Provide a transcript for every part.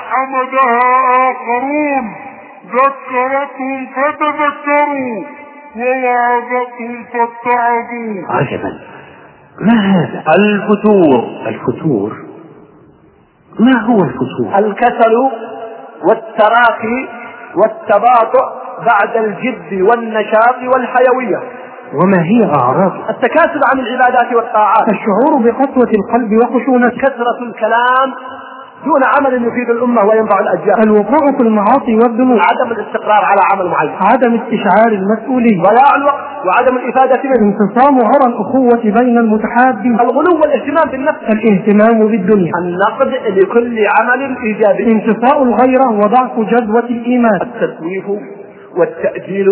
وحمدها آخرون. ذكرتهم فتذكروا ووعظتهم فاتعظوا. عجبا. ما هذا؟ الفتور. الفتور. ما هو الفتور؟ الكسل والتراخي والتباطؤ بعد الجد والنشاط والحيوية. وما هي أعراضه التكاسل عن العبادات والطاعات. الشعور بقسوة القلب وخشونة. كثرة الكلام دون عمل يفيد الأمة وينفع الأجيال. الوقوع في المعاصي والذنوب. عدم الاستقرار على عمل معين. عدم استشعار المسؤولية ضياع الوقت وعدم الإفادة منه. انفصام عرى الأخوة بين المتحابين. الغلو والاهتمام بالنفس. الإهتمام بالدنيا. النقد لكل عمل إيجابي. انتصاء الغيرة وضعف جذوة الإيمان. التسويف والتأجيل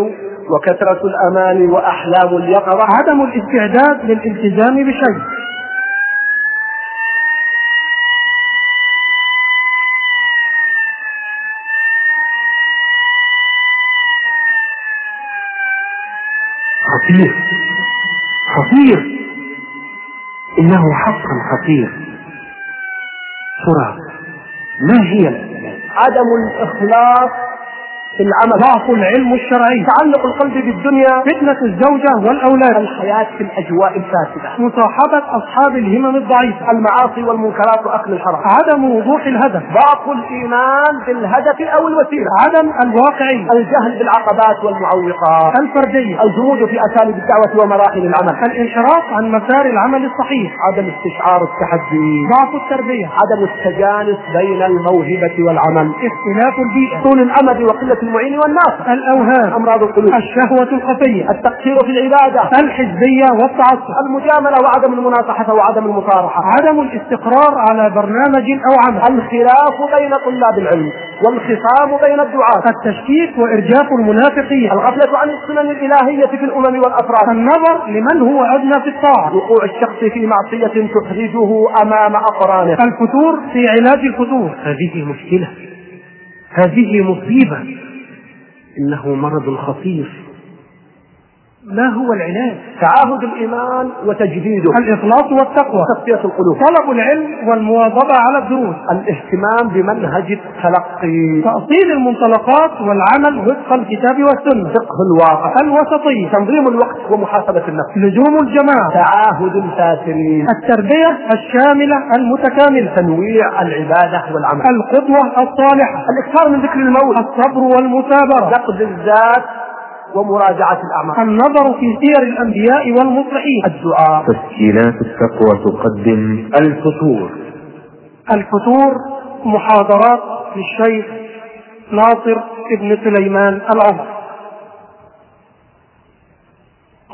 وكثرة الأمال وأحلام اليقظة. عدم الاستعداد للالتزام بشيء. خطير. خطير. إنه حقا خطير. ترى ما هي؟ الأسباب عدم الإخلاص العمل. ضعف العلم الشرعي. تعلق القلب بالدنيا. فتنة الزوجة والأولاد. الحياة في الأجواء الفاسدة. مصاحبة أصحاب الهمم الضعيفة. المعاصي والمنكرات وأكل الحرام. عدم وضوح الهدف. ضعف الإيمان بالهدف أو الوسيلة. عدم الواقعية الجهل بالعقبات والمعوقات. الفردية. الجمود في أساليب الدعوة ومراحل العمل. الانحراف عن مسار العمل الصحيح. عدم استشعار التحدي. ضعف التربية. عدم التجانس بين الموهبة والعمل. اختلاف البيئة. طول الأمد وقلة المعين والناس. الأوهام. أمراض القلوب. الشهوة الخفية. التقصير في العبادة. الحزبية والتعصب. المجاملة وعدم المناصحة وعدم المصارحة. عدم الاستقرار على برنامج أو عمل. الخلاف بين طلاب العلم والخصام بين الدعاة. التشكيك وإرجاف المنافقين. الغفلة عن السنن الإلهية في الأمم والأفراد. النظر لمن هو أدنى في الطاعة. وقوع الشخص في معصية تحرجه أمام أقرانه. الفتور في علاج الفتور. هذه مشكلة. هذه مصيبة. إنه مرض خطير. ما هو العلاج تعاهد الإيمان وتجديده. الإخلاص والتقوى. تصفية القلوب. طلب العلم والمواظبة على الدروس. الاهتمام بمنهج التلقي. تأصيل المنطلقات والعمل وفق الكتاب والسنة. فقه الواقع. الوسطية تنظيم الوقت ومحاسبة النفس. لزوم الجماعة. تعاهد الفاسرين التربية الشاملة المتكاملة. تنويع العبادة والعمل. القدوة الصالحة. الإكثار من ذكر الموت الصبر والمثابرة. نقد الذات ومراجعة الأعمال. النظر في سير الأنبياء والمصلحين. الدعاء. تسجيلات التقوى تقدم. الفتور الفتور محاضرات للشيخ ناصر ابن سليمان العمر.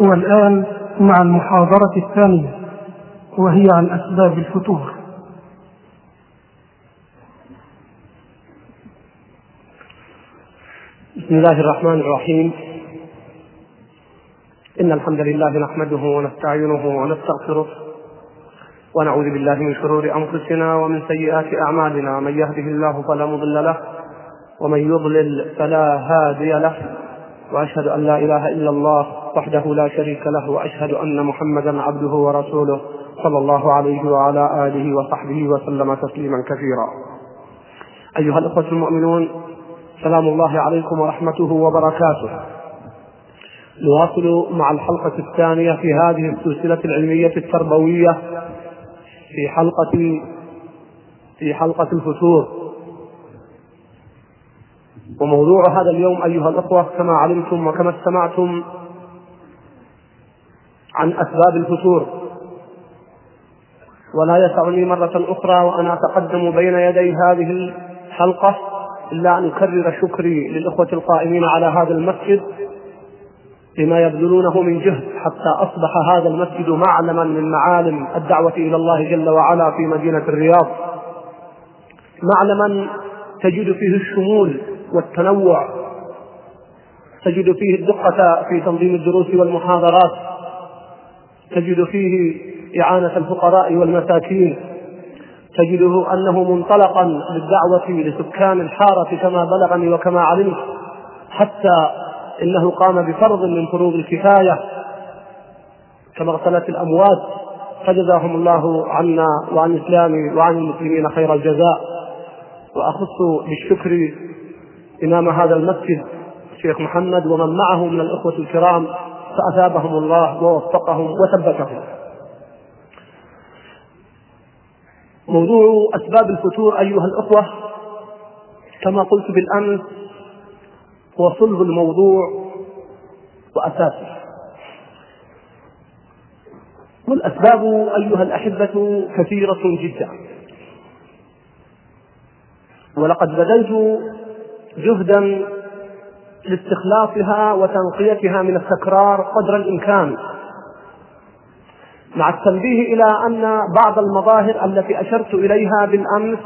والآن مع المحاضرة الثانية وهي عن أسباب الفتور بسم الله الرحمن الرحيم. إن الحمد لله نحمده ونستعينه ونستغفره ونعوذ بالله من شرور أنفسنا ومن سيئات أعمالنا. من يهده الله فلا مضل له ومن يضلل فلا هادي له. وأشهد أن لا إله إلا الله وحده لا شريك له وأشهد أن محمدا عبده ورسوله صلى الله عليه وعلى آله وصحبه وسلم تسليما كثيرا. أيها الأخوة المؤمنون سلام الله عليكم ورحمته وبركاته. نواصل مع الحلقة الثانية في هذه السلسلة العلمية التربوية في حلقة في حلقة الفتور. وموضوع هذا اليوم أيها الأخوة كما علمتم وكما استمعتم عن أسباب الفتور. ولا يسعني مرة أخرى وأنا أتقدم بين يدي هذه الحلقة إلا أن أكرر شكري للإخوة القائمين على هذا المسجد. بما يبذلونه من جهد حتى أصبح هذا المسجد معلما من معالم الدعوة إلى الله جل وعلا في مدينة الرياض. معلما تجد فيه الشمول والتنوع تجد فيه الدقة في تنظيم الدروس والمحاضرات تجد فيه إعانة الفقراء والمساكين تجده أنه منطلقا للدعوة لسكان الحارة كما بلغني وكما علمت حتى إنه قام بفرض من فروض الكفاية. كمغسلة الأموات فجزاهم الله عنا وعن الإسلام وعن المسلمين خير الجزاء. وأخص بالشكر إمام هذا المسجد الشيخ محمد ومن معه من الإخوة الكرام فأثابهم الله ووفقهم وثبتهم. موضوع أسباب الفتور أيها الأخوة كما قلت بالأمس هو صلب الموضوع وأساسه. والأسباب أيها الأحبة كثيرة جدا. ولقد بذلت جهدا لاستخلاصها وتنقيتها من التكرار قدر الإمكان مع التنبيه إلى أن بعض المظاهر التي أشرت إليها بالأمس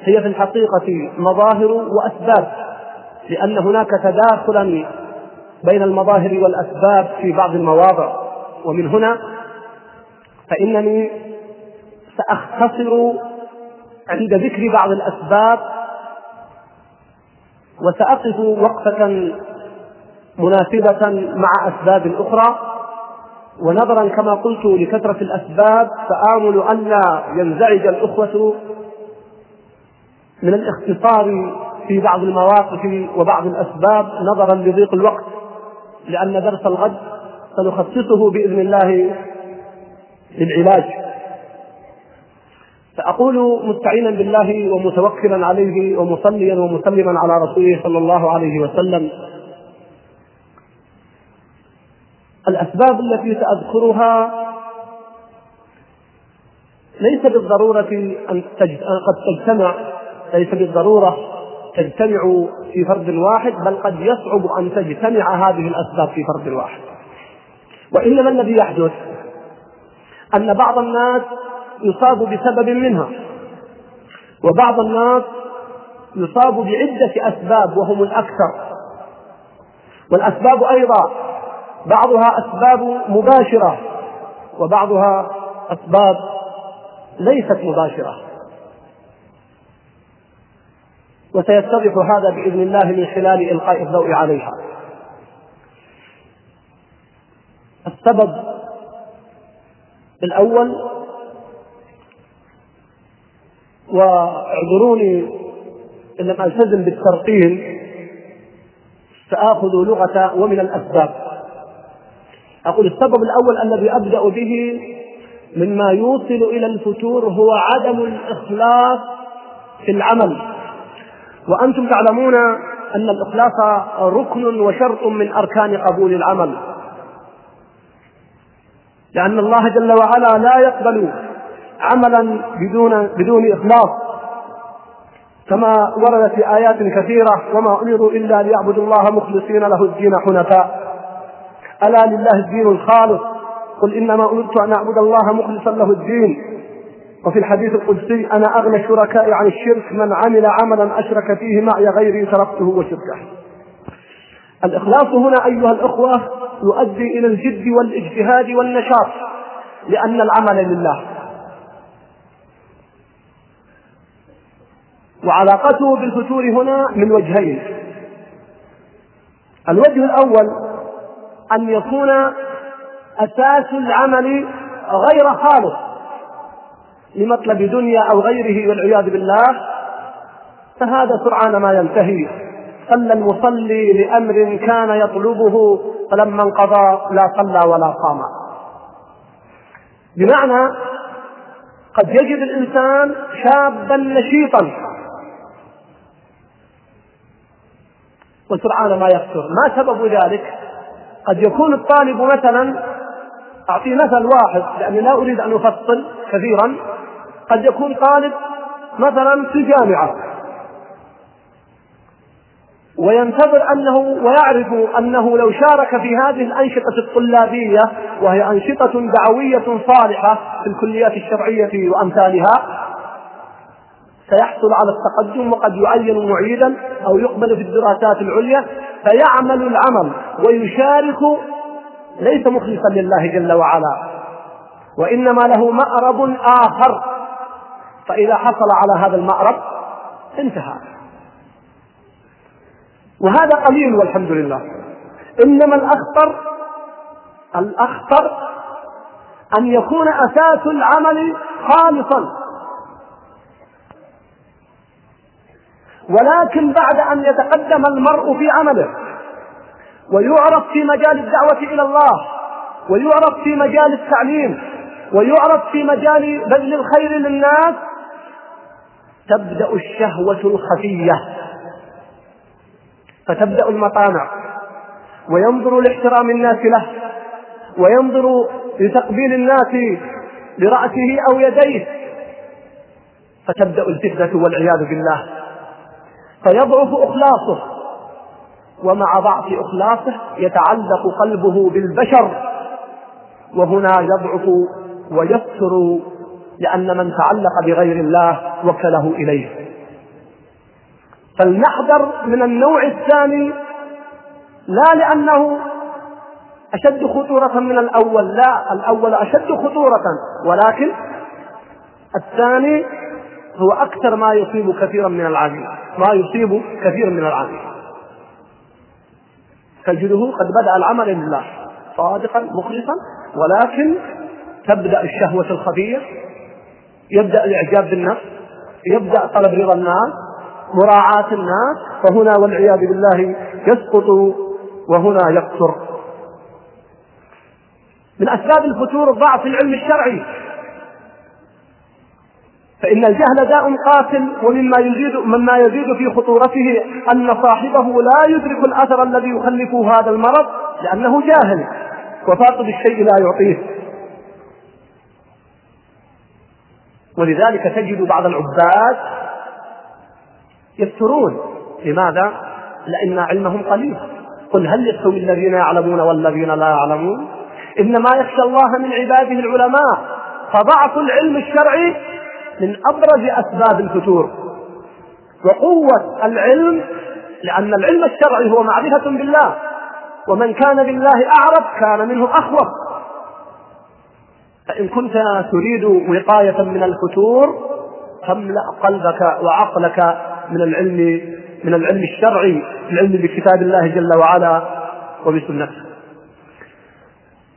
هي في الحقيقة مظاهر وأسباب. لأن هناك تداخلا بين المظاهر والأسباب في بعض المواضع. ومن هنا فإنني سأختصر عند ذكر بعض الأسباب وسأقف وقفة مناسبة مع أسباب أخرى. ونظرا كما قلت لكثرة الأسباب فآمل ألا ينزعج الأخوة من الاختصار في بعض المواقف وبعض الأسباب نظرا لضيق الوقت لأن درس الغد سنخصصه بإذن الله للعلاج. فأقول مستعينا بالله ومتوكلا عليه ومصليا ومسلما على رسوله صلى الله عليه وسلم. الأسباب التي سأذكرها ليس بالضرورة أن قد تجتمع ليس بالضرورة تجتمع في فرد واحد بل قد يصعب أن تجتمع هذه الأسباب في فرد واحد. وإنما الذي يحدث أن بعض الناس يصاب بسبب منها وبعض الناس يصاب بعدة أسباب وهم الأكثر. والأسباب أيضا بعضها أسباب مباشرة وبعضها أسباب ليست مباشرة. وسيتضح هذا بإذن الله من خلال إلقاء الضوء عليها. السبب الأول واعذروني إن لم ألتزم بالترقيم سآخذ لغة ومن الأسباب. أقول السبب الأول الذي أبدأ به مما يوصل إلى الفتور هو عدم الإخلاص في العمل. وأنتم تعلمون أن الإخلاص ركن وشرط من أركان قبول العمل. لأن الله جل وعلا لا يقبل عملا بدون بدون إخلاص. كما ورد في آيات كثيرة وما أمروا إلا ليعبدوا الله مخلصين له الدين حنفاء. ألا لله الدين الخالص؟ قل إنما أمرت أن أعبد الله مخلصا له الدين. وفي الحديث القدسي أنا أغنى الشركاء عن الشرك من عمل عملا أشرك فيه معي غيري تركته وشركه. الإخلاص هنا أيها الأخوة يؤدي إلى الجد والاجتهاد والنشاط لأن العمل لله. وعلاقته بالفتور هنا من وجهين. الوجه الأول أن يكون أساس العمل غير خالص. لمطلب دنيا أو غيره والعياذ بالله فهذا سرعان ما ينتهي. صلى المصلي لأمر كان يطلبه فلما انقضى لا صلى ولا قام. بمعنى قد يجد الإنسان شابا نشيطا. وسرعان ما يفتر ما سبب ذلك؟ قد يكون الطالب مثلا أعطي مثل واحد لأني لا أريد أن أفصل كثيرا. قد يكون طالب مثلا في جامعة وينتظر أنه ويعرف أنه لو شارك في هذه الأنشطة الطلابية وهي أنشطة دعوية صالحة في الكليات الشرعية وأمثالها سيحصل على التقدم وقد يعين معيدا أو يقبل في الدراسات العليا فيعمل العمل ويشارك ليس مخلصا لله جل وعلا وإنما له مأرب آخر. فإذا حصل على هذا المأرب انتهى. وهذا قليل والحمد لله. إنما الأخطر الأخطر أن يكون أساس العمل خالصا. ولكن بعد أن يتقدم المرء في عمله ويعرف في مجال الدعوة إلى الله ويعرف في مجال التعليم ويعرف في مجال بذل الخير للناس تبدأ الشهوة الخفية. فتبدأ المطامع. وينظر لاحترام الناس له. وينظر لتقبيل الناس برأسه أو يديه. فتبدأ الفتنة والعياذ بالله. فيضعف إخلاصه. ومع ضعف إخلاصه يتعلق قلبه بالبشر. وهنا يضعف ويكثر لأن من تعلق بغير الله وكله إليه. فلنحذر من النوع الثاني لا لأنه أشد خطورة من الأول لا الأول أشد خطورة ولكن الثاني هو أكثر ما يصيب كثيرا من العاملين ما يصيب كثيرا من العاملين تجده قد بدأ العمل لله صادقا مخلصا ولكن تبدأ الشهوة الخفية يبدأ الإعجاب بالنفس يبدأ طلب رضا الناس مراعاة الناس فهنا والعياذ بالله يسقط وهنا يكثر من أسباب الفتور ضعف العلم الشرعي. فإن الجهل داء قاتل ومما يزيد مما يزيد في خطورته أن صاحبه لا يدرك الأثر الذي يخلفه هذا المرض لأنه جاهل وفاقد الشيء لا يعطيه. ولذلك تجد بعض العباد يفترون. لماذا؟ لأن علمهم قليل. قل هل يستوي الذين يعلمون والذين لا يعلمون؟ إنما يخشى الله من عباده العلماء. فضعف العلم الشرعي من أبرز أسباب الفتور. وقوة العلم لأن العلم الشرعي هو معرفة بالله. ومن كان بالله أعرف كان منه أخوف فإن كنت تريد وقاية من الفتور فاملأ قلبك وعقلك من العلم من العلم الشرعي العلم بكتاب الله جل وعلا وبسنته.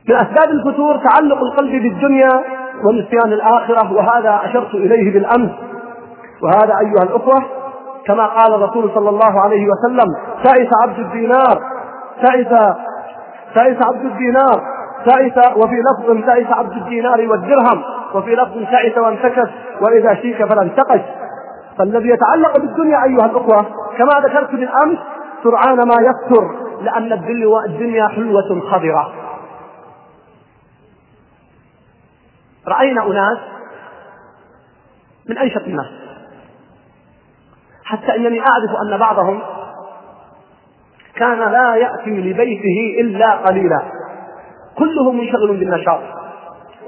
من أسباب الفتور تعلق القلب بالدنيا ونسيان الآخرة وهذا أشرت إليه بالأمس. وهذا أيها الأخوة كما قال الرسول صلى الله عليه وسلم تعس عبد الدينار تعس تعس عبد الدينار. تعس وفي لفظ تعس عبد الدينار والدرهم وفي لفظ تعس وانتكس وإذا شيك فلا انتقش فالذي يتعلق بالدنيا أيها الأخوة كما ذكرت بالأمس سرعان ما يكثر لأن الدنيا حلوة خضرة. رأينا أناس من أنشط الناس. حتى أنني أعرف أن بعضهم كان لا يأتي لبيته إلا قليلا. كله منشغل بالنشاط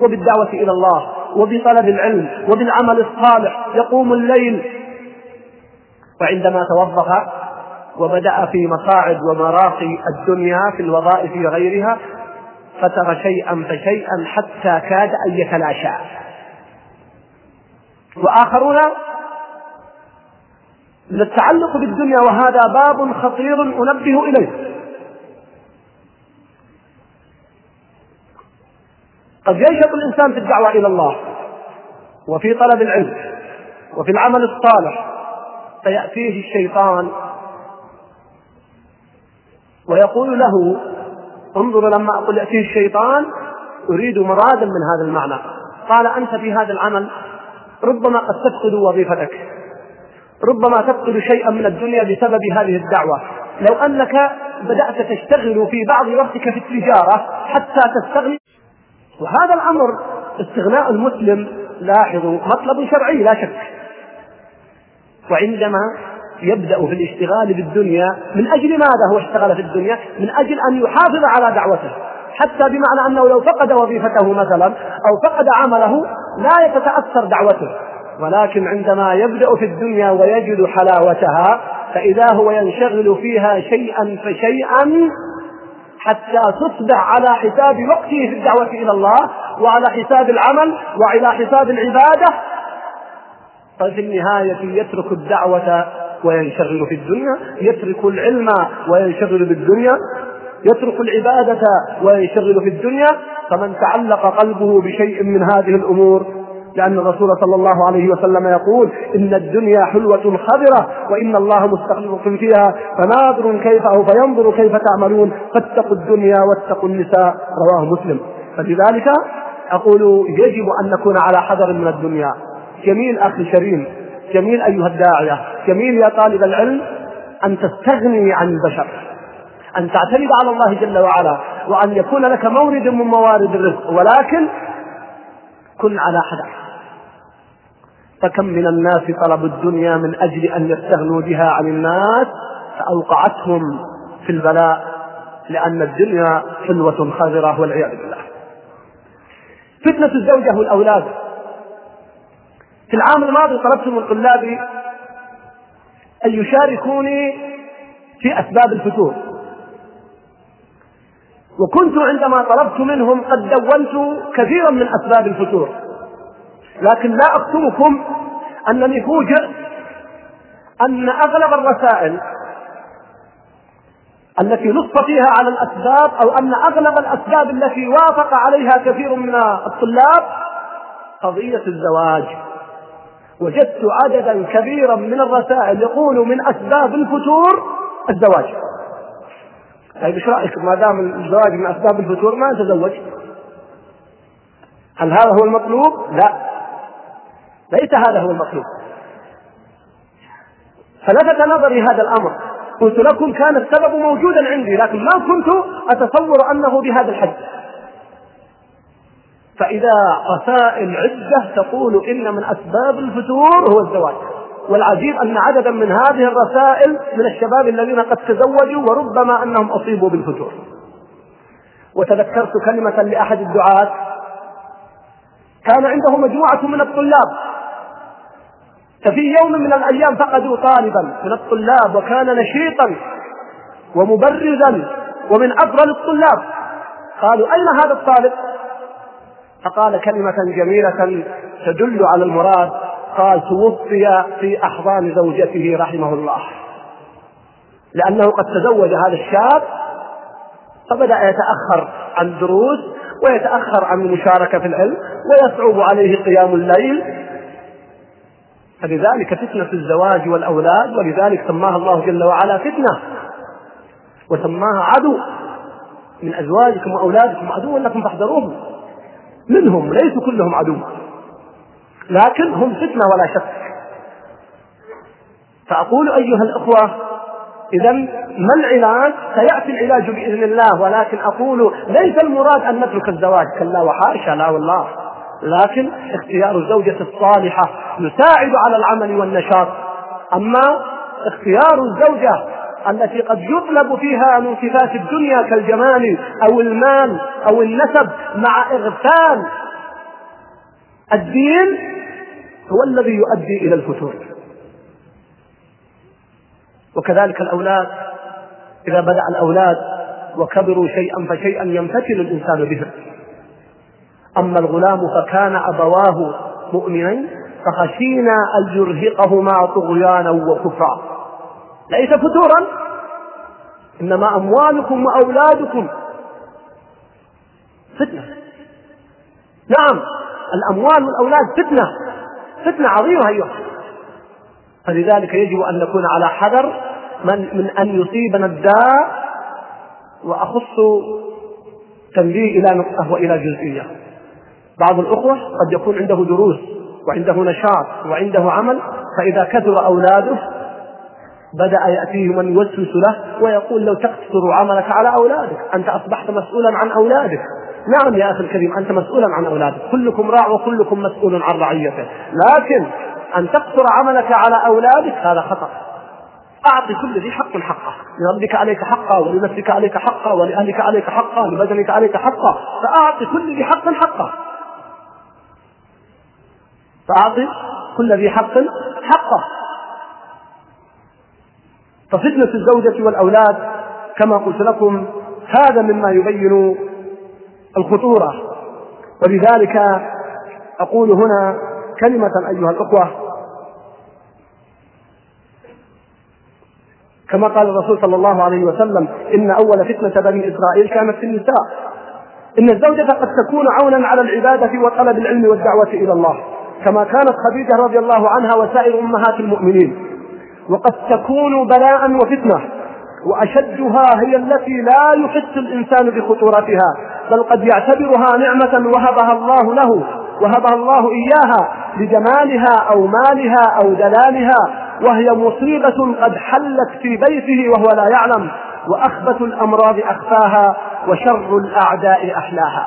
وبالدعوة إلى الله وبطلب العلم وبالعمل الصالح يقوم الليل. وعندما توظف وبدأ في مصاعد ومراقي الدنيا في الوظائف وغيرها فتر شيئا فشيئا حتى كاد أن يتلاشى. وآخرون من التعلق بالدنيا وهذا باب خطير أنبه إليه. قد ينشط الإنسان في الدعوة إلى الله وفي طلب العلم وفي العمل الصالح فيأتيه الشيطان ويقول له انظر لما أقول يأتيه الشيطان أريد مرادا من هذا المعنى. قال أنت في هذا العمل ربما قد تفقد وظيفتك ربما تفقد شيئا من الدنيا بسبب هذه الدعوة. لو أنك بدأت تشتغل في بعض وقتك في التجارة حتى تستغني وهذا الأمر استغناء المسلم لاحظوا مطلب شرعي لا شك. وعندما يبدأ في الاشتغال بالدنيا من أجل ماذا هو اشتغل في الدنيا؟ من أجل أن يحافظ على دعوته. حتى بمعنى أنه لو فقد وظيفته مثلا أو فقد عمله لا يتتأثر دعوته. ولكن عندما يبدأ في الدنيا ويجد حلاوتها فإذا هو ينشغل فيها شيئا فشيئا حتى تصبح على حساب وقته في الدعوة إلى الله وعلى حساب العمل وعلى حساب العبادة. ففي النهاية يترك الدعوة وينشغل في الدنيا يترك العلم وينشغل بالدنيا يترك العبادة وينشغل في الدنيا. فمن تعلق قلبه بشيء من هذه الأمور لأن الرسول صلى الله عليه وسلم يقول إن الدنيا حلوة خضرة وإن الله مستخلفكم فيها فناظر كيف أو فينظر كيف تعملون فاتقوا الدنيا واتقوا النساء. رواه مسلم. فلذلك أقول يجب أن نكون على حذر من الدنيا. جميل أخي شريم جميل أيها الداعية. جميل يا طالب العلم أن تستغني عن البشر. أن تعتمد على الله جل وعلا وأن يكون لك مورد من موارد الرزق. ولكن كن على حذر. فكم من الناس طلبوا الدنيا من أجل أن يستغنوا بها عن الناس فأوقعتهم في البلاء لأن الدنيا حلوة خضرة والعياذ بالله. فتنة الزوجة والأولاد. في العام الماضي طلبت من طلابي أن يشاركوني في أسباب الفتور. وكنت عندما طلبت منهم قد دونت كثيرا من أسباب الفتور. لكن لا أكتمكم أنني فوجئ أن أغلب الرسائل التي نص فيها على الأسباب أو أن أغلب الأسباب التي وافق عليها كثير من الطلاب قضية الزواج. وجدت عددا كبيرا من الرسائل يقول من أسباب الفتور الزواج. طيب إيش رأيك؟ ما دام الزواج من أسباب الفتور ما نتزوج هل هذا هو المطلوب؟ لا. ليس هذا هو المطلوب. فلفت نظري هذا الأمر. قلت لكم كان السبب موجودا عندي لكن ما كنت أتصور أنه بهذا الحد. فإذا رسائل عدة تقول إن من أسباب الفتور هو الزواج. والعجيب أن عددا من هذه الرسائل من الشباب الذين قد تزوجوا وربما أنهم أصيبوا بالفتور. وتذكرت كلمة لأحد الدعاة. كان عنده مجموعة من الطلاب. ففي يوم من الأيام فقدوا طالبا من الطلاب وكان نشيطا ومبرزا ومن أفضل الطلاب. قالوا أين هذا الطالب؟ فقال كلمة جميلة تدل على المراد. قال توفي في أحضان زوجته رحمه الله. لأنه قد تزوج هذا الشاب فبدأ يتأخر عن الدروس ويتأخر عن المشاركة في العلم ويصعب عليه قيام الليل فلذلك فتنة الزواج والأولاد ولذلك سماها الله جل وعلا فتنة. وسماها عدو. من أزواجكم وأولادكم عدو لكم فاحذروهم. منهم ليسوا كلهم عدو. لكن هم فتنة ولا شك. فأقول أيها الأخوة إذا ما العلاج؟ سيأتي العلاج بإذن الله ولكن أقول ليس المراد أن نترك الزواج كلا وحاشا لا والله. لكن اختيار الزوجة الصالحة يساعد على العمل والنشاط. أما اختيار الزوجة التي قد يطلب فيها من صفات الدنيا كالجمال أو المال أو النسب مع إغفال الدين هو الذي يؤدي إلى الفتور. وكذلك الأولاد إذا بدأ الأولاد وكبروا شيئا فشيئا يمتثل الإنسان بهم أما الغلام فكان أبواه مؤمنين فخشينا أن يرهقهما طغيانا وكفرا. ليس فتورا إنما أموالكم وأولادكم. فتنة. نعم الأموال والأولاد فتنة. فتنة عظيمة أيها. فلذلك يجب أن نكون على حذر من, من أن يصيبنا الداء وأخص تنبيه إلى نقطة وإلى جزئية. بعض الأخوة قد يكون عنده دروس وعنده نشاط وعنده عمل فإذا كثر أولاده بدأ يأتيه من يوسوس له ويقول لو تقصر عملك على أولادك أنت أصبحت مسؤولا عن أولادك. نعم يا أخي الكريم أنت مسؤولا عن أولادك. كلكم راع وكلكم مسؤول عن رعيته. لكن أن تقصر عملك على أولادك هذا خطأ. أعطي كل ذي حق حقه. لربك عليك حقا ولنفسك عليك حقا ولأهلك عليك حقا ولبدنك عليك حقا فأعطي كل ذي حق حقه. فأعطي كل ذي حق حقه. ففتنة الزوجة والأولاد كما قلت لكم هذا مما يبين الخطورة. ولذلك أقول هنا كلمة أيها الأخوة. كما قال الرسول صلى الله عليه وسلم إن أول فتنة بني إسرائيل كانت في النساء. إن الزوجة قد تكون عونا على العبادة وطلب العلم والدعوة إلى الله. كما كانت خديجة رضي الله عنها وسائر أمهات المؤمنين. وقد تكون بلاء وفتنة وأشدها هي التي لا يحس الإنسان بخطورتها بل قد يعتبرها نعمة وهبها الله له وهبها الله إياها لجمالها أو مالها أو دلالها وهي مصيبة قد حلت في بيته وهو لا يعلم وأخبث الأمراض أخفاها وشر الأعداء أحلاها.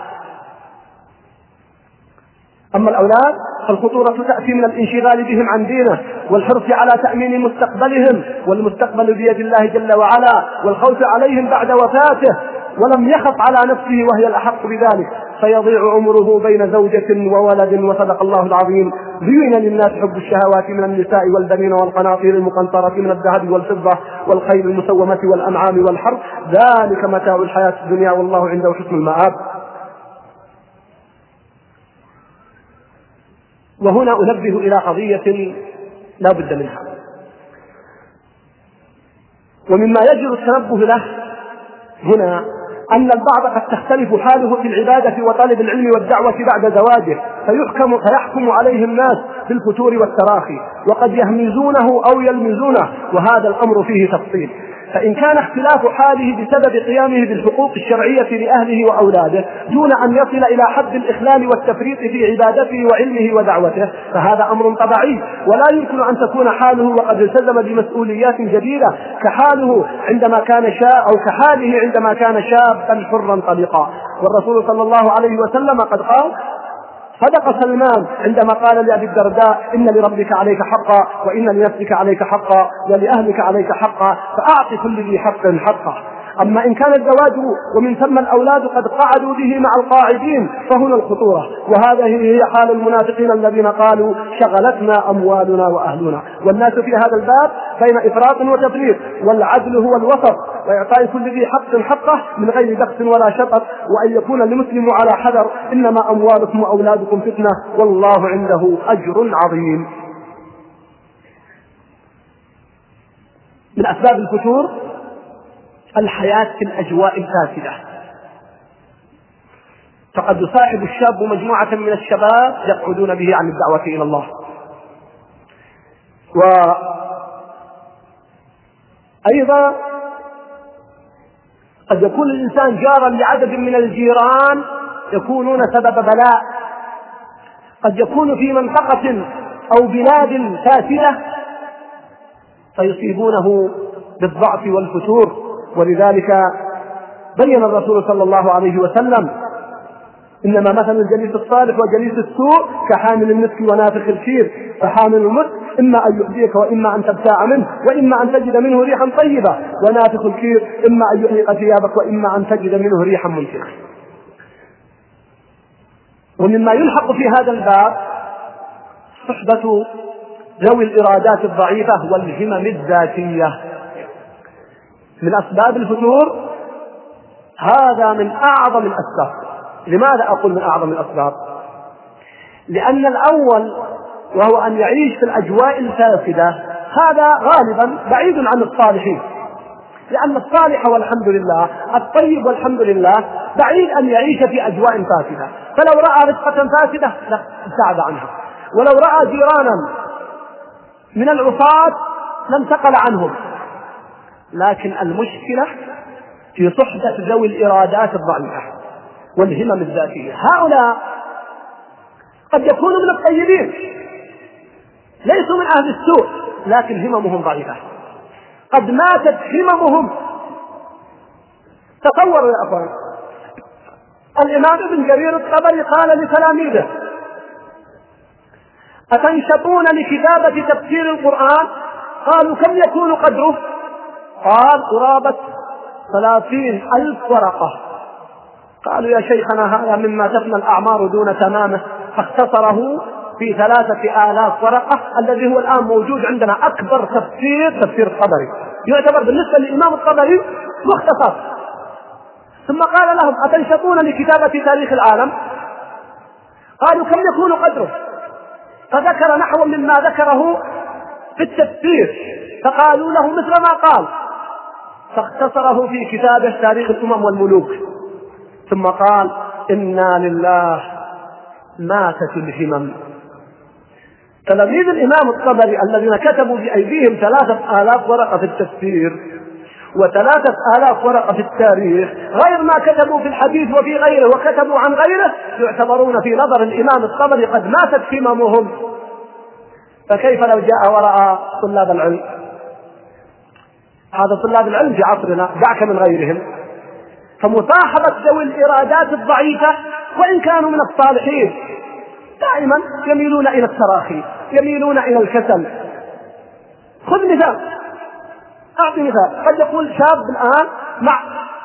أما الأولاد فالخطورة تأتي من الانشغال بهم عن دينه والحرص على تأمين مستقبلهم والمستقبل بيد الله جل وعلا والخوف عليهم بعد وفاته ولم يخف على نفسه وهي الأحق بذلك. فيضيع عمره بين زوجة وولد وصدق الله العظيم. زين للناس حب الشهوات من النساء والبنين والقناطير المقنطرة من الذهب والفضة والخيل المسومة والأنعام والحرث. ذلك متاع الحياة الدنيا والله عنده حسن المآب. وهنا أنبه إلى قضية لا بد منها. ومما يجر التنبه له هنا أن البعض قد تختلف حاله في العبادة وطلب العلم والدعوة بعد زواجه فيحكم فيحكم عليه الناس بالفتور والتراخي وقد يهمزونه أو يلمزونه وهذا الأمر فيه تفصيل. فإن كان اختلاف حاله بسبب قيامه بالحقوق الشرعية لأهله وأولاده دون أن يصل إلى حد الإخلال والتفريط في عبادته وعلمه ودعوته فهذا أمر طبيعي. ولا يمكن أن تكون حاله وقد التزم بمسؤوليات جديدة كحاله عندما كان شاب أو كحاله عندما كان شابا حرا طليقا. والرسول صلى الله عليه وسلم قد قال صدق سلمان عندما قال لأبي الدرداء إن لربك عليك حقا وإن لنفسك عليك حقا ولأهلك عليك حقا فأعط كل ذي حق حقه. أما إن كان الزواج ومن ثم الأولاد قد قعدوا به مع القاعدين فهنا الخطورة. وهذه هي حال المنافقين الذين قالوا شغلتنا أموالنا وأهلنا. والناس في هذا الباب بين إفراط وتفريط. والعدل هو الوسط. وإعطاء كل ذي حق حقه من غير بخس ولا شطط. وأن يكون المسلم على حذر. إنما أموالكم وأولادكم فتنة. والله عنده أجر عظيم. من أسباب الفتور الحياة في الأجواء الفاسدة. فقد يصاحب الشاب مجموعة من الشباب يقعدون به عن الدعوة إلى الله. وأيضا قد يكون الإنسان جارا لعدد من الجيران يكونون سبب بلاء. قد يكون في منطقة أو بلاد فاسدة فيصيبونه بالضعف والفتور. ولذلك بين الرسول صلى الله عليه وسلم إنما مثل الجليس الصالح وجليس السوء كحامل المسك ونافخ الكير فحامل المسك إما أن يؤذيك وإما أن تبتاع منه وإما أن تجد منه ريحا طيبة ونافخ الكير إما أن يحرق ثيابك وإما أن تجد منه ريحا منتنه ومما يلحق في هذا الباب صحبة ذوي الإرادات الضعيفة والهمم الذاتية. من أسباب الفتور هذا من أعظم الأسباب. لماذا أقول من أعظم الأسباب؟ لأن الأول وهو أن يعيش في الأجواء الفاسدة هذا غالبا بعيد عن الصالحين. لأن الصالح والحمد لله الطيب والحمد لله بعيد أن يعيش في أجواء فاسدة. فلو رأى رفقة فاسدة لا ابتعد عنها. ولو رأى جيرانا من العصاة لانتقل عنهم. لكن المشكلة في صحبة ذوي الإرادات الضعيفة والهمم الذاتية. هؤلاء قد يكونوا من الطيبين ليسوا من أهل السوء لكن هممهم ضعيفة. قد ماتت هممهم. تصوروا يا أخوان. الإمام ابن جرير الطبري قال لتلاميذه أتنشطون لكتابة تفسير القرآن؟ قالوا كم يكون قدره؟ قال قرابة ثلاثين ألف ورقة. قالوا يا شيخنا هذا مما تفنى الأعمار دون تمامه. فاختصره في ثلاثة آلاف ورقة الذي هو الآن موجود عندنا أكبر تفسير تفسير الطبري. يعتبر بالنسبة للإمام الطبري مختصر. ثم قال لهم أتنشطون لكتابة تاريخ العالم؟ قالوا كم يكون قدره؟ فذكر نحو مما ذكره في التفسير. فقالوا له مثل ما قال فاختصره في كتابه تاريخ الأمم والملوك. ثم قال إنا لله ماتت الهمم تلاميذ الإمام الطبري الذين كتبوا بأيديهم ثلاثة آلاف ورقة في التفسير وثلاثة آلاف ورقة في التاريخ غير ما كتبوا في الحديث وفي غيره وكتبوا عن غيره يعتبرون في نظر الإمام الطبري قد ماتت هممهم فكيف لو جاء ورأى طلاب العلم؟ هذا طلاب العلم في عصرنا دعك من غيرهم. فمصاحبة ذوي الإرادات الضعيفة وإن كانوا من الصالحين. دائما يميلون إلى التراخي يميلون إلى الكسل. خذ مثال. أعطي مثال. قد يقول شاب الآن مع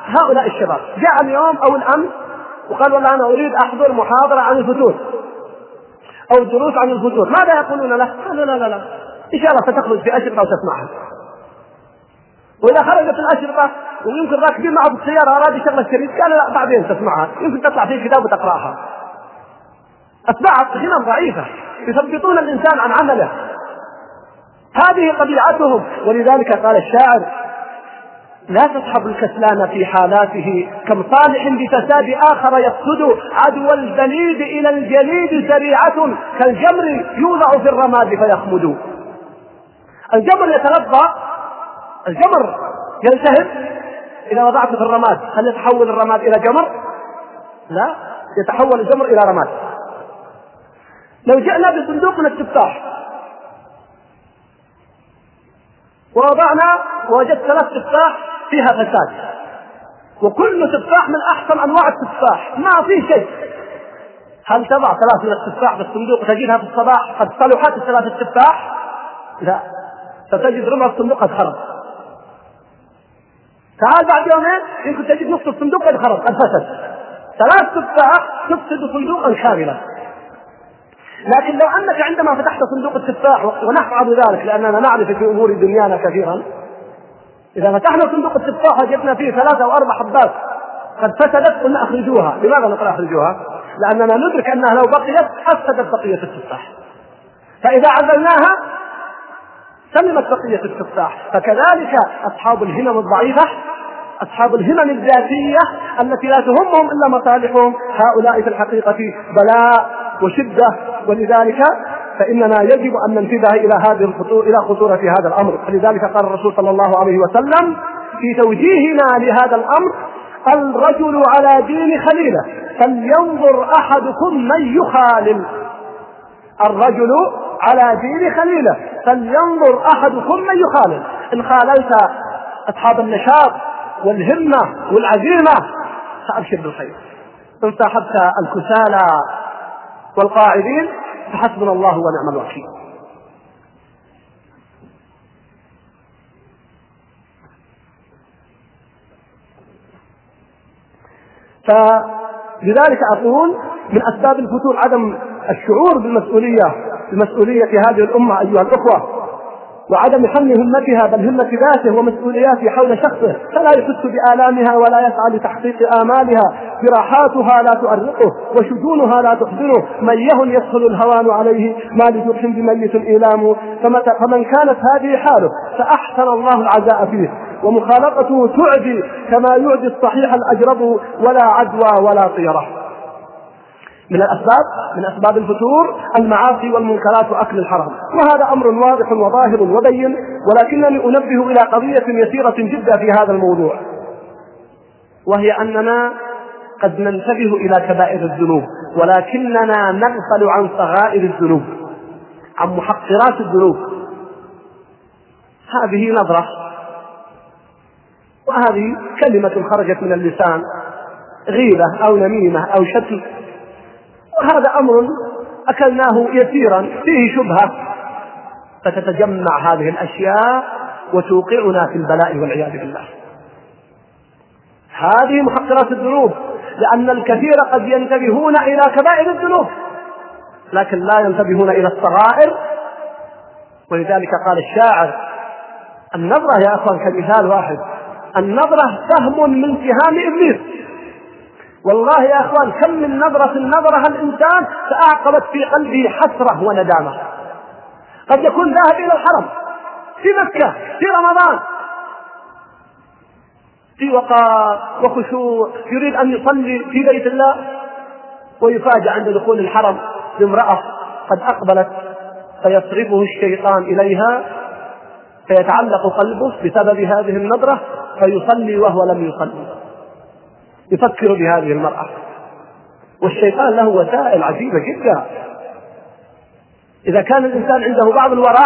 هؤلاء الشباب جاء اليوم أو الأمس وقال والله أنا أريد أحضر محاضرة عن الفتور أو دروس عن الفتور ماذا يقولون له؟ لا لا لا لا. إن شاء الله ستخرج في أشرطة وتسمعها. وإذا خرجت الأشرطة ويمكن راكبين معه في السيارة أراد يشغل الشريط. قال لا بعدين تسمعها. يمكن تطلع في كتاب وتقرأها. أتباع همم ضعيفة. يثبطون الإنسان عن عمله. هذه طبيعتهم. ولذلك قال الشاعر لا تصحب الكسلان في حالاته. كم صالح بفساد آخر يقصد عدو البليد إلى الجليد سريعة كالجمر يوضع في الرماد فيخمد. الجمر يتلظى الجمر يلتهب. إذا وضعته في الرماد هل يتحول الرماد إلى جمر؟ لا يتحول الجمر إلى رماد. لو جئنا بصندوق من التفاح ووضعنا ووجدت ثلاث تفاح فيها فساد. وكل تفاح من أحسن أنواع التفاح ما في شيء. هل تضع ثلاث من التفاح في الصندوق وتجدها في الصباح؟ قد صلحت الثلاث التفاح؟ لا. ستجد ربع الصندوق قد خرب. تعال بعد يومين يمكن تجد نصف الصندوق قد خرب قد فسد ثلاث تفاح تفسد صندوقا كاملا لكن لو أنك عندما فتحت صندوق التفاح ونفعل ذلك لأننا نعرف في أمور دنيانا كثيرا إذا فتحنا صندوق التفاح وجدنا فيه ثلاثة أو أربع حبات قد فسدت قلنا أخرجوها، لماذا نقول أخرجوها؟ لأننا ندرك أنها لو بقيت أفسدت بقية التفاح. فإذا عزلناها سلمت بقية التفاح، فكذلك أصحاب الهمم الضعيفة أصحاب الهمم الذاتية التي لا تهمهم إلا مصالحهم. هؤلاء في الحقيقة بلاء وشدة. ولذلك فإننا يجب أن ننتبه إلى هذه الخطورة إلى خطورة هذا الأمر. ولذلك قال الرسول صلى الله عليه وسلم في توجيهنا لهذا الأمر الرجل على دين خليله فلينظر أحدكم من يخالل. الرجل على دين خليله فلينظر أحدكم من يخالل. إن خاللت أصحاب النشاط والهمة والعزيمة. فأبشر بالخير. إن صاحبت الكسالى والقاعدين فحسبنا الله ونعم الوكيل. فلذلك أقول من أسباب الفتور عدم الشعور بالمسؤولية بمسؤولية هذه الأمة أيها الأخوة وعدم حمل همتها بل همة ذاته ومسؤولياته حول شخصه. فلا يحس بآلامها ولا يسعى لتحقيق آمالها. جراحاتها لا تؤرقه وشجونها لا تحزنه ميه يدخل الهوان عليه. ما لجرح بميت إيلام فمن كانت هذه حاله فأحسن الله العزاء فيه. ومخالطته تعدي كما يعدي الصحيح الأجرب ولا عدوى ولا طيرة. من الأسباب من أسباب الفتور المعاصي والمنكرات وأكل الحرام. وهذا أمر واضح وظاهر وبين ولكنني أنبه إلى قضية يسيرة جدا في هذا الموضوع. وهي أننا قد ننتبه إلى كبائر الذنوب ولكننا نغفل عن صغائر الذنوب عن محقرات الذنوب. هذه نظرة وهذه كلمة خرجت من اللسان غيبة أو نميمة أو شتم. وهذا أمر أكلناه يسيرا فيه شبهة. فتتجمع هذه الأشياء وتوقعنا في البلاء والعياذ بالله. هذه محقرات الذنوب لأن الكثير قد ينتبهون إلى كبائر الذنوب لكن لا ينتبهون إلى الصغائر. ولذلك قال الشاعر النظرة يا أخوان كمثال واحد النظرة سهم من سهام إبليس. والله يا أخوان كم من نظرة نظرها الإنسان فأعقبت في قلبه حسرة وندامة. قد يكون ذاهب إلى الحرم في مكة في رمضان في وقار وخشوع يريد أن يصلي في بيت الله ويفاجأ عند دخول الحرم بامرأة قد أقبلت فيصرفه الشيطان إليها فيتعلق قلبه بسبب هذه النظرة فيصلي وهو لم يصلي. يفكر بهذه المرأة. والشيطان له وسائل عجيبة جدا. إذا كان الإنسان عنده بعض الورع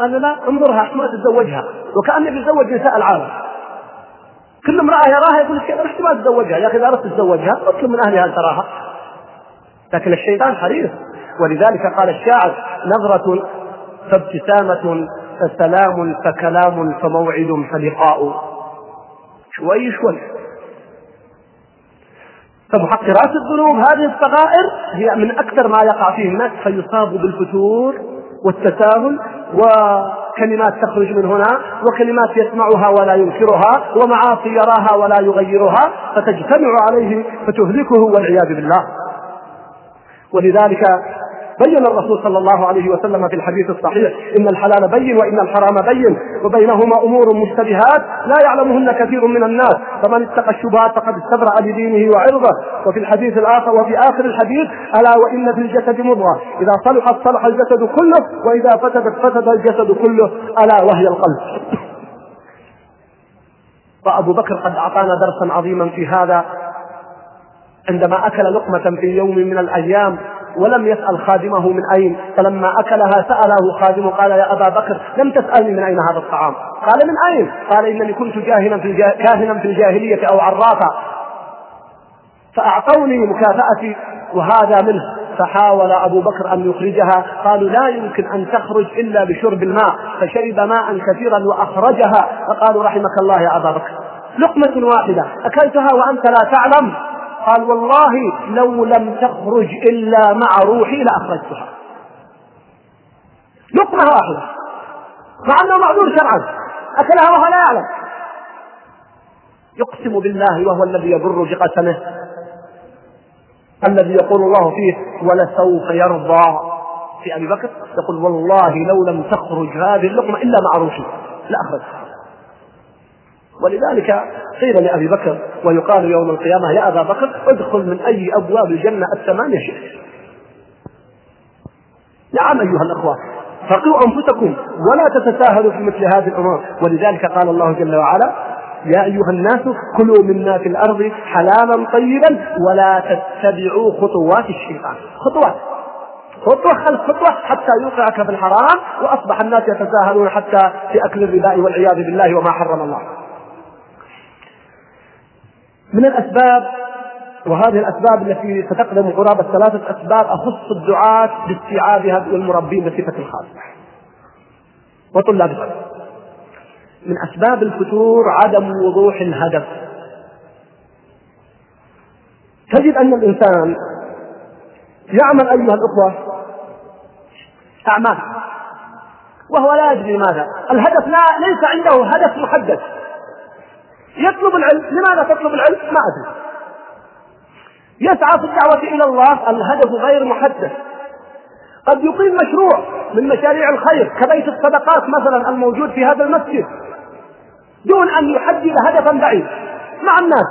قال لا انظرها ما تتزوجها وكأنه بيتزوج نساء العالم. كل امرأة يراها يقول لك رحت ما تتزوجها. يا أخي إذا أردت تتزوجها اطلب من أهلها أن تراها. لكن الشيطان حريص. ولذلك قال الشاعر نظرة فابتسامة فسلام فكلام فموعد فلقاء. شوي شوي. فمحقرات الذنوب هذه الصغائر هي من أكثر ما يقع فيه الناس فيصاب بالفتور والتساهل وكلمات تخرج من هنا وكلمات يسمعها ولا ينكرها ومعاصي يراها ولا يغيرها فتجتمع عليه فتهلكه والعياذ بالله. ولذلك بين الرسول صلى الله عليه وسلم في الحديث الصحيح إن الحلال بين وإن الحرام بين وبينهما أمور مشتبهات لا يعلمهن كثير من الناس فمن اتقى الشبهات فقد استبرأ لدينه وعرضه. وفي الحديث الآخر وفي آخر الحديث ألا وإن في الجسد مضغة. إذا صلحت صلح الجسد كله وإذا فسدت فسد الجسد كله ألا وهي القلب. وابو بكر قد أعطانا درسا عظيما في هذا عندما أكل لقمة في يوم من الأيام ولم يسأل خادمه من أين فلما أكلها سأله خادمه قال يا أبا بكر لم تسألني من أين هذا الطعام. قال من أين؟ قال إنني كنت جاهلا في كاهنا في الجاهلية أو عرافا فأعطوني مكافأتي وهذا منه. فحاول أبو بكر أن يخرجها. قالوا لا يمكن أن تخرج إلا بشرب الماء. فشرب ماء كثيرا وأخرجها. فقالوا رحمك الله يا أبا بكر. لقمة واحدة. أكلتها وأنت لا تعلم. قال والله لو لم تخرج إلا مع روحي لأخرجتها. لقمة واحدة. مع أنه معذور شرعا. أكلها وهو لا يعلم. يقسم بالله وهو الذي يبر بقسمه. الذي يقول الله فيه ولسوف يرضى. في أبي بكر يقول والله لو لم تخرج هذه اللقمة إلا مع روحي لأخرجتها. ولذلك قيل لأبي بكر ويقال يوم القيامة يا أبا بكر ادخل من أي أبواب الجنة الثمانية شئت. نعم أيها الأخوة فقوا أنفسكم ولا تتساهلوا في مثل هذه الأمور. ولذلك قال الله جل وعلا يا أيها الناس كلوا منا في الأرض حلالا طيبا ولا تتبعوا خطوات الشيطان. خطوات. خطوة خلف خطوة حتى يوقعك في الحرام وأصبح الناس يتساهلون حتى في أكل الربا والعياذ بالله وما حرم الله. من الأسباب وهذه الأسباب التي ستقدم قرابة ثلاثة أسباب أخص الدعاة باستيعابها والمربين بصفة خاصة. وطلاب العلم. من أسباب الفتور عدم وضوح الهدف. تجد أن الإنسان يعمل أيها الأخوة أعمال وهو لا يدري ماذا. الهدف لا ليس عنده هدف محدد. يطلب العلم. لماذا تطلب العلم؟ ما أدري. يسعى في الدعوة إلى الله. الهدف غير محدد. قد يقيم مشروع من مشاريع الخير كبيت الصدقات مثلا الموجود في هذا المسجد دون أن يحدد هدفا بعيد. مع الناس.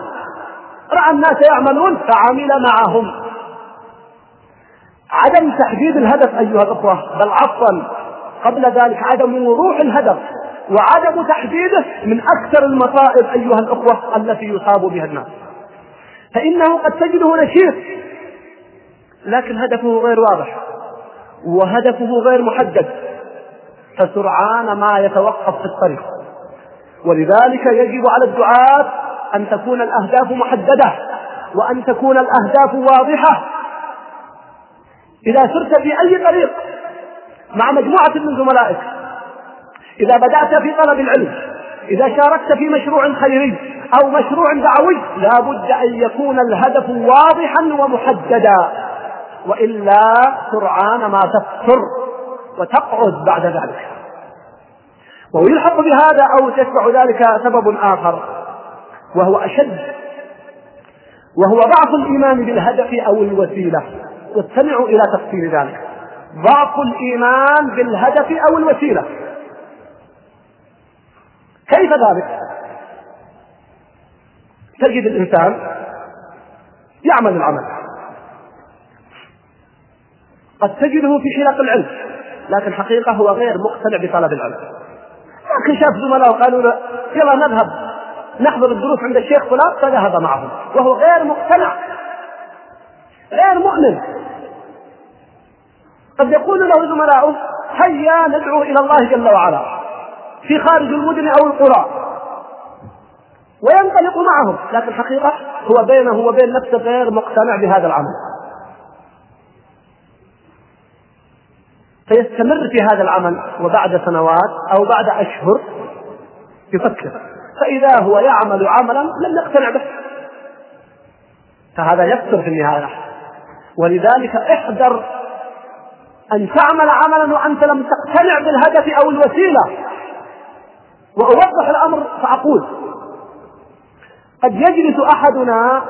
رأى الناس يعملون فعمل معهم. عدم تحديد الهدف أيها الأخوة. بل عفوا. قبل ذلك عدم وضوح الهدف. وعدم تحديده من أكثر المصائب أيها الأخوة التي يصاب بها الناس. فإنه قد تجده نشيط لكن هدفه غير واضح وهدفه غير محدد فسرعان ما يتوقف في الطريق. ولذلك يجب على الدعاة أن تكون الأهداف محددة وأن تكون الأهداف واضحة. إذا سرت في أي طريق مع مجموعة من زملائك إذا بدأت في طلب العلم إذا شاركت في مشروع خيري أو مشروع دعوي لا بد أن يكون الهدف واضحا ومحددا وإلا سرعان ما تفتر وتقعد بعد ذلك. ويلحق بهذا أو تتبع ذلك سبب آخر وهو أشد وهو ضعف الإيمان بالهدف أو الوسيلة. واستمعوا إلى تفسير ذلك. ضعف الإيمان بالهدف أو الوسيلة. كيف ذلك؟ تجد الإنسان يعمل العمل. قد تجده في حلق العلم لكن حقيقة هو غير مقتنع بطلب العلم. لكن شاف زملائه قالوا له يلا نذهب نحضر الدروس عند الشيخ فلان. فذهب معهم وهو غير مقتنع غير مؤمن. قد يقول له زملاؤه هيا ندعو إلى الله جل وعلا. في خارج المدن أو القرى. وينطلق معهم. لكن حقيقة هو بينه وبين نفسه غير مقتنع بهذا العمل. فيستمر في هذا العمل وبعد سنوات أو بعد أشهر يفكر. فإذا هو يعمل عملا لم يقتنع به. فهذا يكثر في النهاية. ولذلك احذر أن تعمل عملا وأنت لم تقتنع بالهدف أو الوسيلة. وأوضح الأمر فأقول قد يجلس أحدنا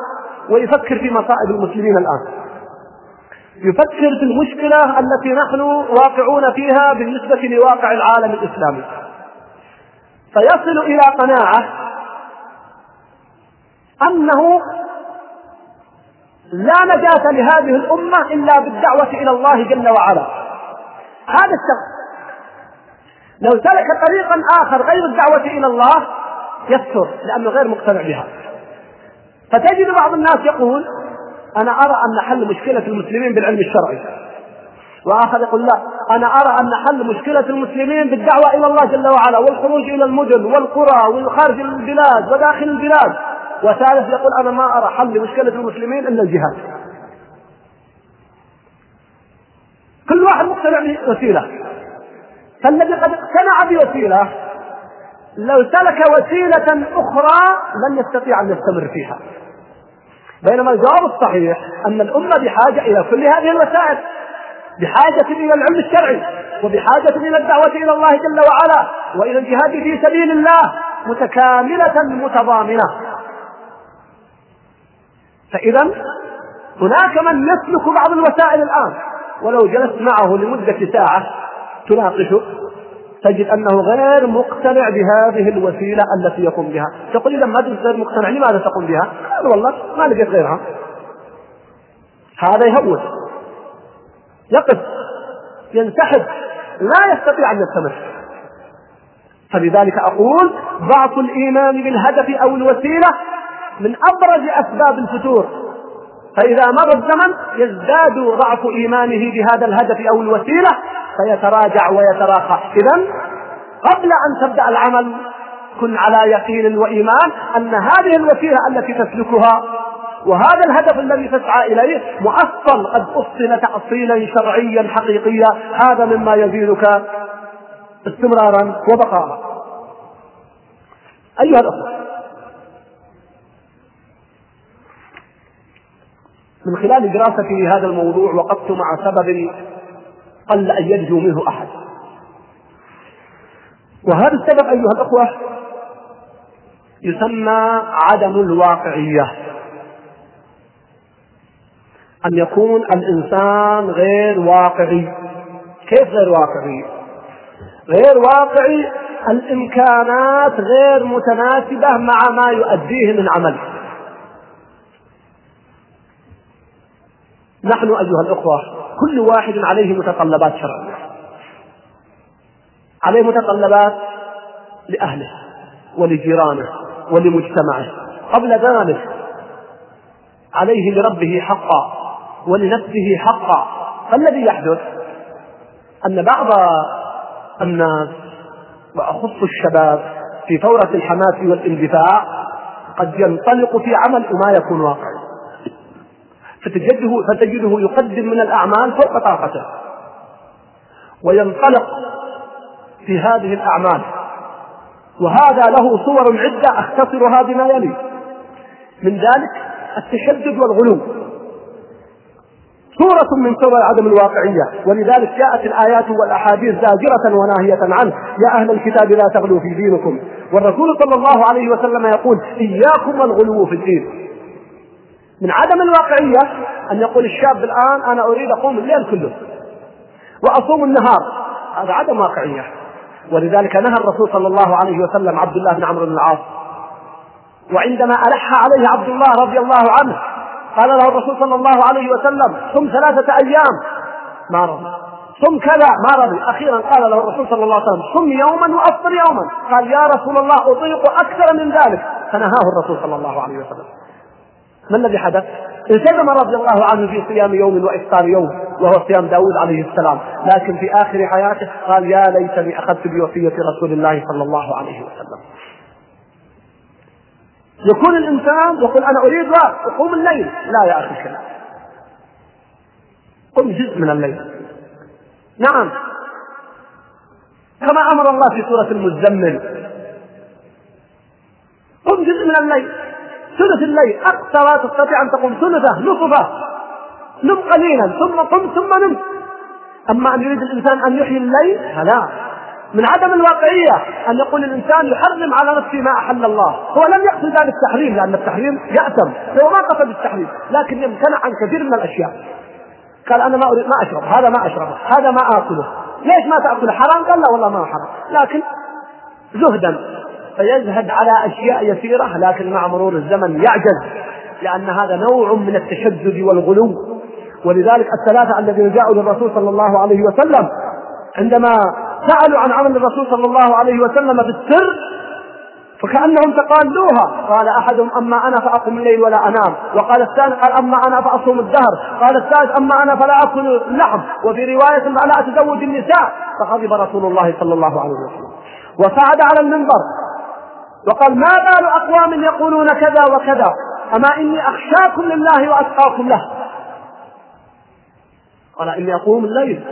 ويفكر في مصائب المسلمين الآن. يفكر في المشكلة التي نحن واقعون فيها بالنسبة لواقع العالم الإسلامي. فيصل إلى قناعة أنه لا نجاة لهذه الأمة إلا بالدعوة إلى الله جل وعلا. هذا الشخص لو سلك طريقا آخر غير الدعوة إلى الله يستر لأنه غير مقتنع بها. فتجد بعض الناس يقول أنا أرى أن حل مشكلة المسلمين بالعلم الشرعي. وآخر يقول لا أنا أرى أن حل مشكلة المسلمين بالدعوة إلى الله جل وعلا والخروج إلى المدن والقرى وخارج البلاد وداخل البلاد. وثالث يقول أنا ما أرى حل لمشكلة المسلمين إلا الجهاد. كل واحد مقتنع بوسيلة. فالذي قد اقتنع بوسيلة لو سلك وسيلة أخرى لن يستطيع أن يستمر فيها. بينما الجواب الصحيح أن الأمة بحاجة إلى كل هذه الوسائل بحاجة إلى العلم الشرعي وبحاجة إلى الدعوة إلى الله جل وعلا وإلى الجهاد في سبيل الله متكاملة متضامنة. فإذا هناك من يسلك بعض الوسائل الآن ولو جلست معه لمدة ساعة تناقشه تجد أنه غير مقتنع بهذه الوسيلة التي يقوم بها. تقول إذا ما غير مقتنع لماذا تقوم بها؟ قال والله ما لقيت غيرها. هذا يهون يقف. ينسحب. لا يستطيع أن يستمر. فلذلك أقول ضعف الإيمان بالهدف أو الوسيلة من أبرز أسباب الفتور. فإذا مر الزمن يزداد ضعف إيمانه بهذا الهدف أو الوسيلة فيتراجع ويتراخى. إذا قبل أن تبدأ العمل كن على يقين وإيمان أن هذه الوسيلة التي تسلكها وهذا الهدف الذي تسعى إليه مؤصل قد أصل تأصيلا شرعيا حقيقيا. هذا مما يزيدك استمرارا وبقاء. أيها الأخوة من خلال دراستي لهذا الموضوع وقفت مع سبب قل أن ينجو منه أحد. وهذا السبب أيها الأخوة يسمى عدم الواقعية. أن يكون الإنسان غير واقعي. كيف غير واقعي؟ غير واقعي الإمكانات غير متناسبة مع ما يؤديه من عمل. نحن أيها الأخوة كل واحد عليه متطلبات شرعية. عليه متطلبات لأهله ولجيرانه ولمجتمعه. قبل ذلك عليه لربه حقا ولنفسه حقا. فالذي يحدث أن بعض الناس وأخص الشباب في ثورة الحماس والاندفاع قد ينطلق في عمل وما يكون واقعي فتجده, فتجده يقدم من الأعمال فوق طاقته. وينطلق في هذه الأعمال. وهذا له صور عدة أختصرها بما يلي. من ذلك التشدد والغلو. صورة من صور عدم الواقعية. ولذلك جاءت الآيات والأحاديث زاجرة وناهية عنه. يا أهل الكتاب لا تغلوا في دينكم. والرسول صلى الله عليه وسلم يقول إياكم والغلو في الدين. من عدم الواقعية أن يقول الشاب الآن أنا أريد أقوم الليل كله وأصوم النهار. هذا عدم واقعية. ولذلك نهى الرسول صلى الله عليه وسلم عبد الله بن عمرو بن العاص. وعندما ألح عليه عبد الله رضي الله عنه قال له الرسول صلى الله عليه وسلم صم ثلاثة أيام. ما رضي. صم كذا. ما رضي. أخيرا قال له الرسول صلى الله عليه وسلم صم يوما وأفطر يوما. قال يا رسول الله أطيق أكثر من ذلك. فنهاه الرسول صلى الله عليه وسلم. ما الذي حدث؟ التزم رضي الله عنه في صيام يوم وإفطار يوم وهو صيام داود عليه السلام. لكن في آخر حياته قال يا ليتني أخذت بوصية رسول الله صلى الله عليه وسلم. يكون الإنسان يقول أنا أريد أقوم الليل. لا يا أخي الكلام قم جزء من الليل. نعم. كما أمر الله في سورة المزمل. قم جزء من الليل. ثلث الليل. أقصى ما تستطيع أن تقوم. ثلثة نصفة. نم قليلا ثم قم ثم نم. أما أن يريد الإنسان أن يحيي الليل فلا. من عدم الواقعية أن يقول الإنسان يحرم على نفسه ما أحل الله. هو لم يقصد ذلك التحريم لأن التحريم يأتم هو ما قصد التحريم لكن يمتنع عن كثير من الأشياء. قال أنا ما أريد ما أشرب. هذا ما أشربه. هذا ما آكله. ليش ما تأكله؟ حرام؟ قال لا والله ما هو حرام. لكن زهدا. فيزهد على أشياء يسيرة لكن مع مرور الزمن يعجز لأن هذا نوع من التشدد والغلو. ولذلك الثلاثة الذين جاءوا للرسول صلى الله عليه وسلم عندما سألوا عن عمل الرسول صلى الله عليه وسلم بالسر فكأنهم تقالوها قال أحدهم أما أنا فأقوم الليل ولا أنام. وقال الثاني قال أما أنا فأصوم الدهر. قال الثالث أما أنا فلا أكل اللحم. وفي رواية لا أتزوج النساء. فغضب رسول الله صلى الله عليه وسلم. وصعد على المنبر. وقال ما بال أقوام يقولون كذا وكذا أما إني أخشاكم لله وأتقاكم له. قال إني أقوم الليل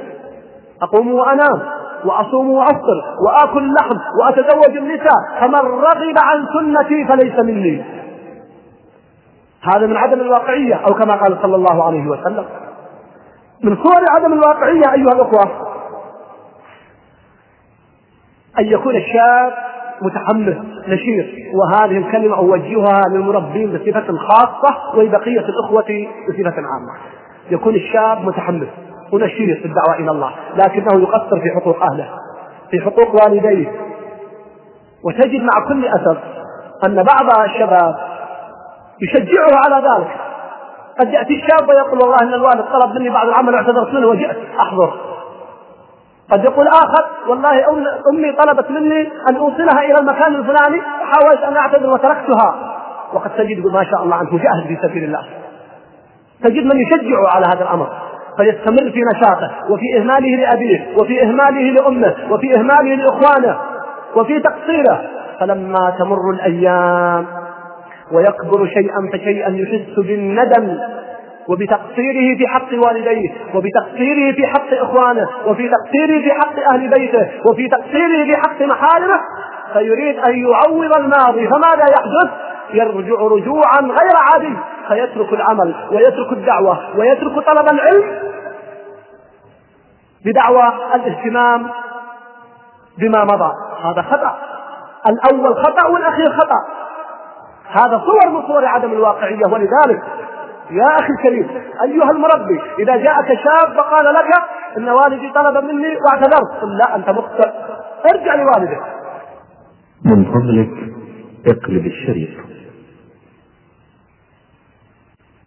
أقوم وأنام وأصوم وأفطر وآكل اللحم وأتزوج النساء فمن رغب عن سنتي فليس مني. هذا من عدم الواقعية أو كما قال صلى الله عليه وسلم. من صور عدم الواقعية أيها الأخوة أن يكون الشاب متحمس نشيط. وهذه الكلمة أوجهها للمربين بصفة خاصة ولبقية الأخوة بصفة عامة. يكون الشاب متحمس ونشيط في الدعوة إلى الله لكنه يقصر في حقوق أهله في حقوق والديه. وتجد مع كل أسف أن بعض الشباب يشجعه على ذلك. قد يأتي الشاب ويقول والله إن الوالد طلب مني بعض العمل واعتذرت منه وجئت أحضر. قد يقول آخر والله أمي طلبت مني أن أوصلها إلى المكان الفلاني وحاولت أن أعتذر وتركتها. وقد تجد ما شاء الله عنه مجاهد في سبيل الله. تجد من يشجعه على هذا الأمر فيستمر في نشاطه وفي إهماله لأبيه وفي إهماله لأمه وفي إهماله لإخوانه وفي تقصيره. فلما تمر الأيام ويكبر شيئا فشيئا يحس بالندم. وبتقصيره في حق والديه وبتقصيره في حق إخوانه وفي تقصيره في حق أهل بيته وفي تقصيره في حق محارمه فيريد أن يعوض الماضي فماذا يحدث؟ يرجع رجوعا غير عادي فيترك العمل ويترك الدعوة ويترك طلب العلم بدعوى الاهتمام بما مضى. هذا خطأ. الأول خطأ والأخير خطأ. هذا صور من صور عدم الواقعية ولذلك يا أخي الكريم أيها المربي إذا جاءك شاب فقال لك إن والدي طلب مني واعتذرت قل لا أنت مخطئ ارجع لوالدك. من فضلك اقلب الشريط